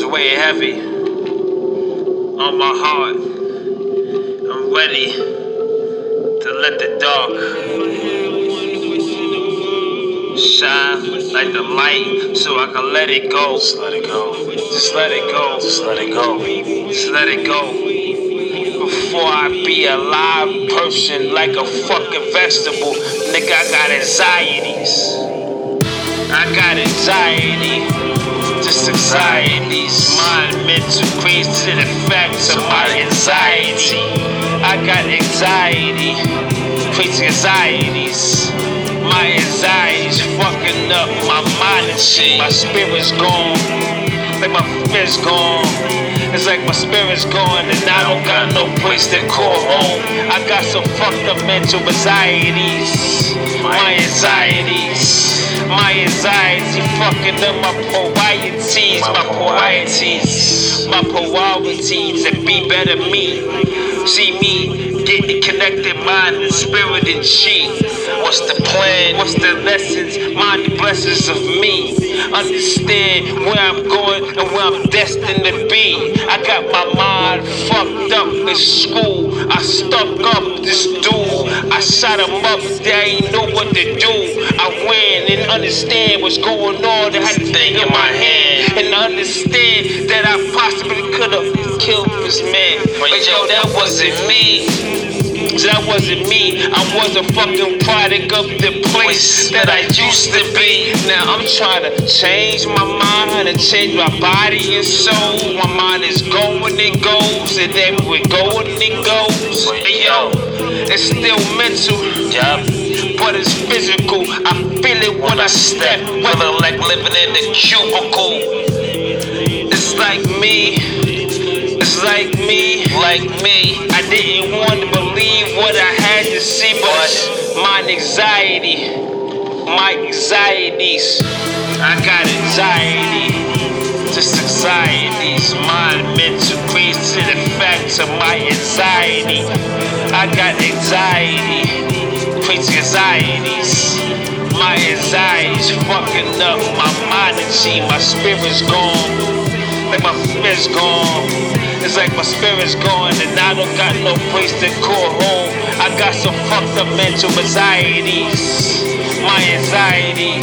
heavy on my heart. I'm ready to let the dark shine like the light so I can let it go. Just let it go. Just let it go. Just let it go. Just let it go. Before I be a live person like a fucking vegetable, nigga, I got anxieties. I got anxiety. Just anxieties. Mind mental the effects of my anxiety. I got anxiety. Creates anxieties. My anxiety's fucking up my mind and shit. My spirit's gone. Like my spirit's gone. It's like my spirit's gone and I don't got no place to call home. I got some fucked up mental anxieties. My anxieties. My anxiety fucking up my priorities. My priorities. My priorities to be better me. See me getting connected, mind and spirit and chi. What's the plan? What's the lessons? Mind the blessings of me. Understand where I'm going and where I'm destined to be. I got my mind fucked up in school. I stuck up this dude. I shot him up, they ain't know what to do. I win and understand what's going on. I had the thing in my hand and understand that I possibly could have killed this man. But yo, that wasn't me. So that wasn't me. I was a fucking product of the place that I used to be. Now I'm trying to change my mind and change my body and soul. My mind is going, it goes, and then we go and it goes. Hey, yo, it's still mental. Yup. But it's physical. I feel it when I step. Feeling like living in the cubicle. It's like me. It's like me, like me. I didn't want to believe what I had to see, but my anxiety, my anxieties. I got anxiety, just anxieties. Mind mental creates the effects of my anxiety. I got anxiety, creates anxieties. My anxiety's fucking up my mind and see My spirit's gone like my spirit's gone. It's like my spirit's gone and I don't got no place to call home. I got some fucked up mental anxieties. My anxiety,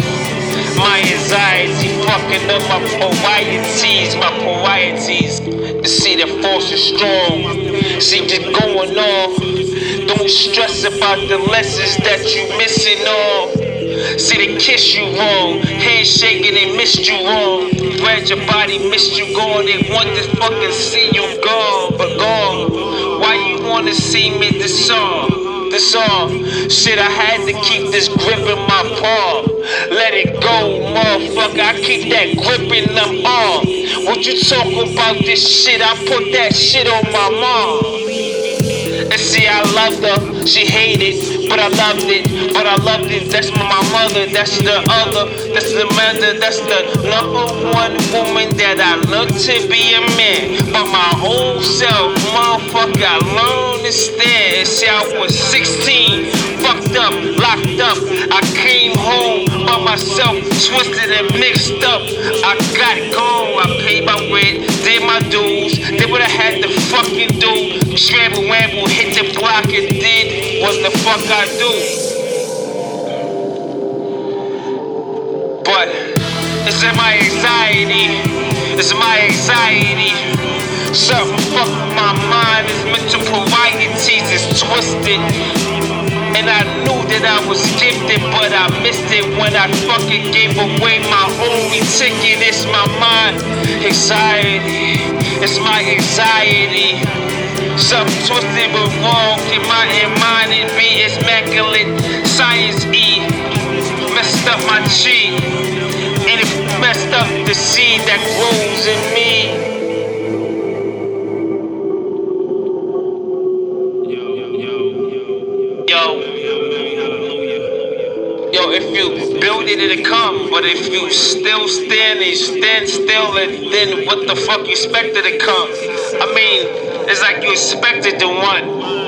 my anxiety fucking up my priorities, my. You see the force is strong. See just going on. Don't stress about the lessons that you missing on. See they kiss you wrong, handshaking they missed you wrong. Glad your body missed you gone. They want to fucking see you gone, but gone. Why you wanna see me disarm? Disarm. Shit, I had to keep this grip in my palm. Let it go, motherfucker. I keep that grip in them arm. What you talk about this shit? I put that shit on my mom. And see, I loved her. She hated, but I loved it. But I loved it. That's my mother. That's the other. That's the mother. That's the number one woman that I look to be a man. But my whole self, motherfucker, I learned to stand. See, I was 16, fucked up, locked up. I came home by myself, twisted and mixed up. I got gone. I paid my rent, did my dues. Did what I had to fucking do. Scramble, ramble, hit the block and did what the fuck I do. But it's in my anxiety. It's my anxiety. Something fuck my mind. It's mental varieties is twisted. And I knew that I was gifted, but I missed it when I fucking gave away my only ticket. It's my mind anxiety. It's my anxiety. Something twisted but wrong in my in mind it be immaculate. Science E messed up my chi. And it messed up the seed that grows in me. Yo, yo, yo, yo, if you build it, it'll come. But if you still stand and stand still, and then what the fuck you expected to come? I mean, it's like you expected to want.